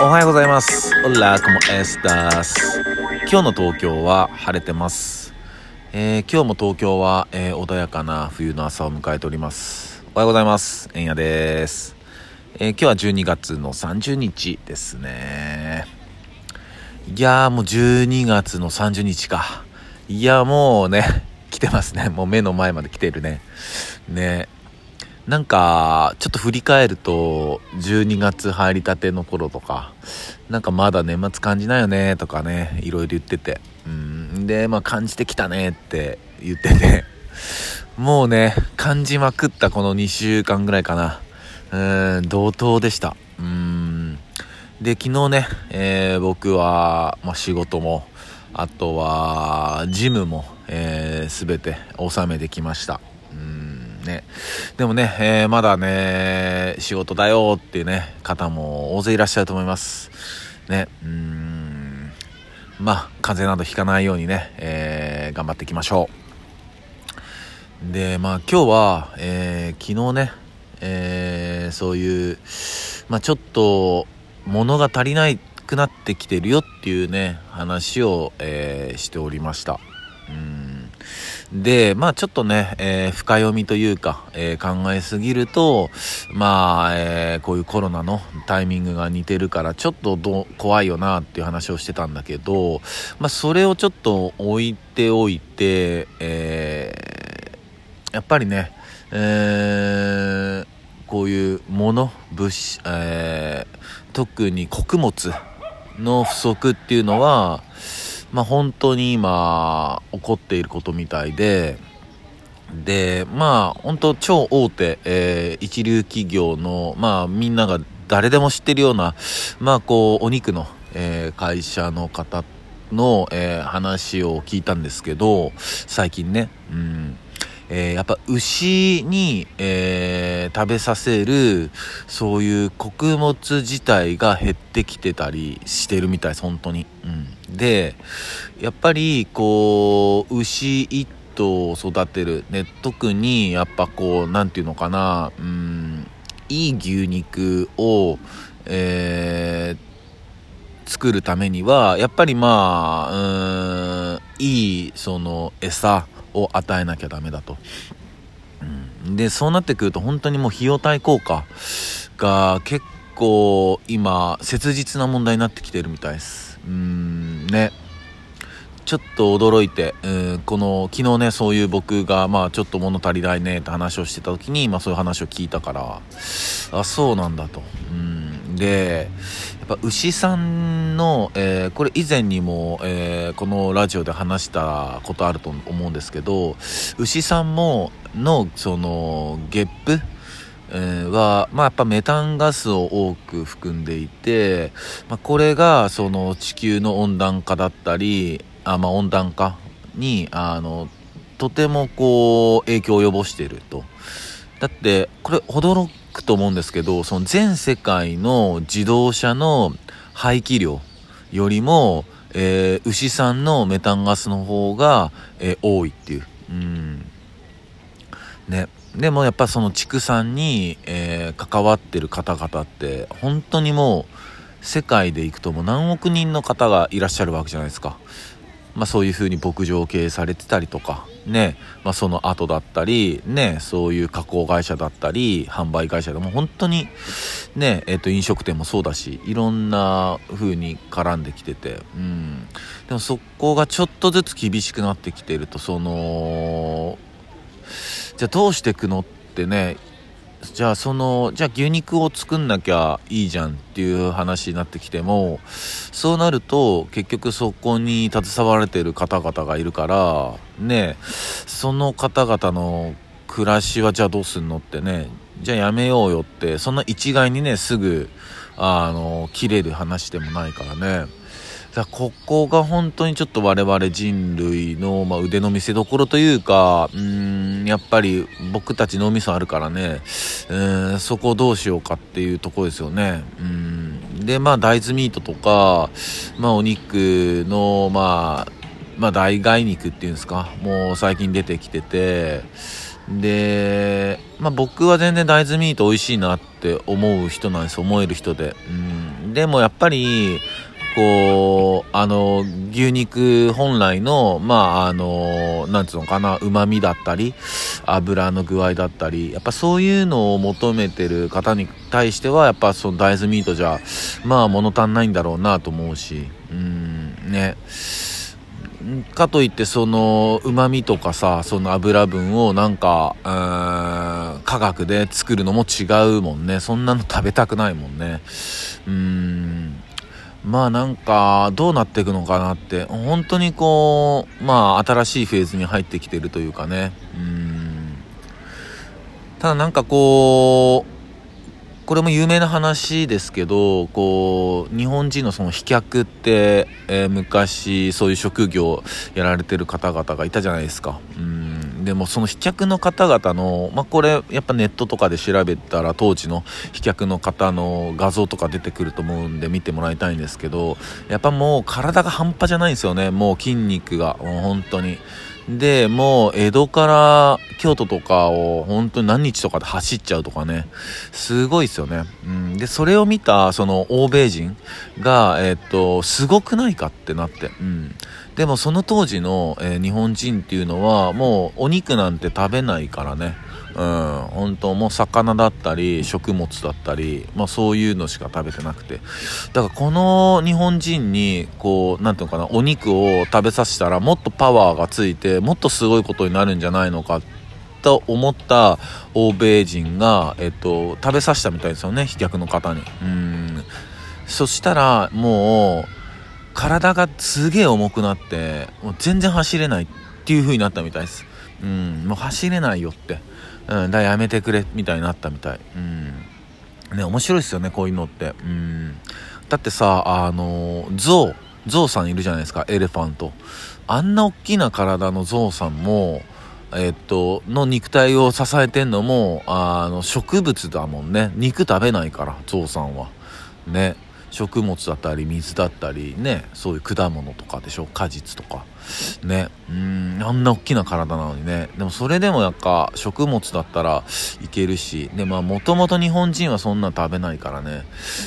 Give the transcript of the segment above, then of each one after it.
おはようございます。オラコモエスタス。今日の東京は晴れてます。えー今日も東京は、えー穏やかな冬の朝を迎えております。おはようございます。えんやです。えー今日は12月の30日ですね。いやーもう12月の30日か。いやもうね、来てますね。もう目の前まで来てるね。ね。なんか、ちょっと振り返ると、12月入りたての頃とか、なんかまだ年末感じないよねとかね、いろいろ言ってて。うん。で、まあ感じてきたねって言ってて、もうね、感じまくったこの2週間ぐらいかな。うん、同等でした。うん。で、昨日ね、えー僕は、まあ、仕事も、あとは、ジムも、えー、全て収めてきました。ね。でもね、えーまだね、仕事だよっていうね、方も大勢いらっしゃると思います。ね、うん。まあ、風邪などひかないようにね、えー頑張っていきましょう。で、まあ今日は、えー昨日ね、えーそういう、まあちょっと、物が足りないくなってきてるよっていうね、話を、えーしておりました。うん。で、まあちょっとね、えー深読みというか、えー考えすぎると、まあ、えーこういうコロナのタイミングが似てるから、ちょっとど怖いよなっていう話をしてたんだけど、まあそれをちょっと置いておいて、えーやっぱりね、えーこういうもの、物資、えー特に穀物の不足っていうのは、まあ本当に今起こっていることみたいで、で、まあ本当超大手、えー一流企業の、まあみんなが誰でも知ってるような、まあこうお肉の、えー会社の方の、えー話を聞いたんですけど、最近ね、うん。えーやっぱ牛に、えー食べさせるそういう穀物自体が減ってきてたりしてるみたいです本当に、うん、でやっぱりこう牛一頭を育てる、ね、特にやっぱこうなんていうのかな、うん、いい牛肉を、えー作るためにはやっぱりまあうんいいその餌を与えなきゃダメだと。うんでそうなってくると本当にもう費用対効果が結構今切実な問題になってきてるみたいです。うんねちょっと驚いて、うん、この昨日ねそういう僕がまあちょっと物足りないねって話をしてた時に、まあ、そういう話を聞いたからあそうなんだと。うん、でやっぱ牛さんの、えーこれ以前にも、えーこのラジオで話したことあると思うんですけど牛さんものそのゲップえーは、まあ、やっぱメタンガスを多く含んでいて、まあ、これがその地球の温暖化だったりあ、まあ、温暖化にあのとてもこう影響を及ぼしているとだってこれ驚くと思うんですけどその全世界の自動車の排気量よりも、えー牛さんのメタンガスの方が、えー多いっていう。うんね、でもやっぱその畜産に、えー関わってる方々って本当にもう世界で行くともう何億人の方がいらっしゃるわけじゃないですか。まあそういうふうに牧場を経営されてたりとか、ね、まあその後だったり、ね、そういう加工会社だったり、販売会社でも本当に、ね、えっ、と飲食店もそうだし、いろんな風に絡んできてて、うん。でもそこがちょっとずつ厳しくなってきてると、その、じゃあどうしていくの？ってね、じゃあその、じゃあ牛肉を作んなきゃいいじゃんっていう話になってきても、そうなると結局そこに携われてる方々がいるから、ね、その方々の暮らしはじゃあどうすんのってね、じゃあやめようよって、そんな一概にね、すぐ、あの、切れる話でもないからね。だここが本当にちょっと我々人類の、まあ、腕の見せ所というか、うん、やっぱり僕たち脳みそあるからね、そこをどうしようかっていうところですよね。うん。で、まあ大豆ミートとか、まあお肉の、まあ、まあ代替肉っていうんですか、もう最近出てきてて、で、まあ、僕は全然大豆ミート美味しいなって思う人なんです。思える人で、うん、でもやっぱりこう、あの、牛肉本来の、まあ、あの、なんつうのかな、旨味だったり、油の具合だったり、やっぱそういうのを求めてる方に対しては、やっぱその大豆ミートじゃ、まあ物足んないんだろうなと思うし、うん、ね。かといってその旨味とかさその油分をなんかん科学で作るのも違うもんね。そんなの食べたくないもんね。うん。まあなんかどうなっていくのかなって本当にこうまあ新しいフェーズに入ってきてるというかね。うん。ただなんかこうこれも有名な話ですけどこう日本人のその飛脚って、えー、昔そういう職業やられてる方々がいたじゃないですか。うん。でもその飛脚の方々の、まあ、これやっぱネットとかで調べたら当時の飛脚の方の画像とか出てくると思うんで見てもらいたいんですけどやっぱもう体が半端じゃないんですよねもう筋肉がもう本当に。で、もう江戸から京都とかを本当に何日とかで走っちゃうとかね、すごいですよね。うん、で、それを見たその欧米人が、えっと、すごくないかってなって。うん。でもその当時の、えー、日本人っていうのはもうお肉なんて食べないからね。うん、本当もう魚だったり食物だったり、まあ、そういうのしか食べてなくて。だからこの日本人にこう何ていうのかなお肉を食べさせたらもっとパワーがついてもっとすごいことになるんじゃないのかと思った欧米人が、えっと、食べさせたみたいですよね飛脚の方に。うん。そしたらもう体がすげえ重くなってもう全然走れないっていう風になったみたいですうんもう走れないよってうん、だやめてくれみたいになったみたい。うん。ね、面白いですよね、こういうのって。うん。だってさ、あの、ゾウ、ゾウさんいるじゃないですか、エレファント。あんな大きな体のゾウさんも、えっと、の肉体を支えてんのも、あの、植物だもんね。肉食べないから、ゾウさんは。ね。食物だったり水だったりねそういう果物とかでしょ？果実とか。ね。うんあんな大きな体なのにね。でもそれでもやっぱ食物だったらいけるしでまあもともと日本人はそんな食べないからね。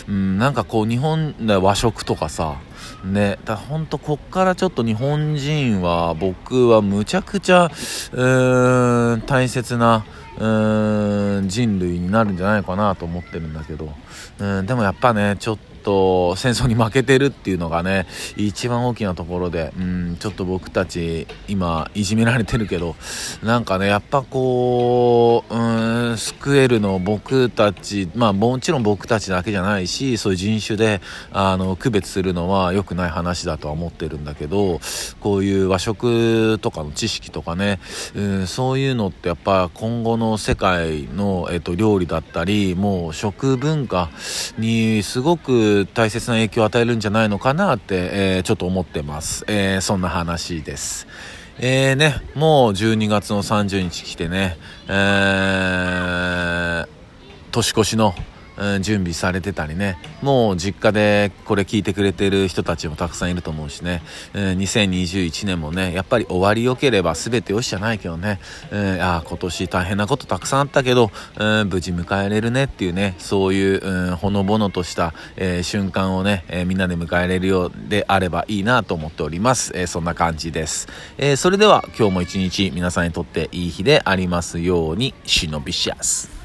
うんなんかこう日本で和食とかさね。だほんとこっからちょっと日本人は僕はむちゃくちゃうーん大切なうーん人類になるんじゃないかなと思ってるんだけど。うんでもやっぱねちょっと戦争に負けてるっていうのがね一番大きなところでうんちょっと僕たち今いじめられてるけどなんかねやっぱこううん救えるの僕たちまあもちろん僕たちだけじゃないしそういう人種であの区別するのは良くない話だとは思ってるんだけどこういう和食とかの知識とかねうんそういうのってやっぱ今後の世界の、えっと、料理だったりもう食文化にすごく大切な影響を与えるんじゃないのかなって、えー、ちょっと思ってます。えー、そんな話です。えーね、もう12月の30日来てね、えー、年越しのうん、準備されてたりね、もう実家でこれ聞いてくれてる人たちもたくさんいると思うしね、うん、2021年もね、やっぱり終わり良ければ全てよしじゃないけどね、うん、あ今年大変なことたくさんあったけど、うん、無事迎えれるねっていうね、そういう、うん、ほのぼのとした、えー、瞬間をね、えー、みんなで迎えれるようであればいいなと思っております。えー、そんな感じです。えそれでは今日も一日皆さんにとっていい日でありますように、シノビシャス。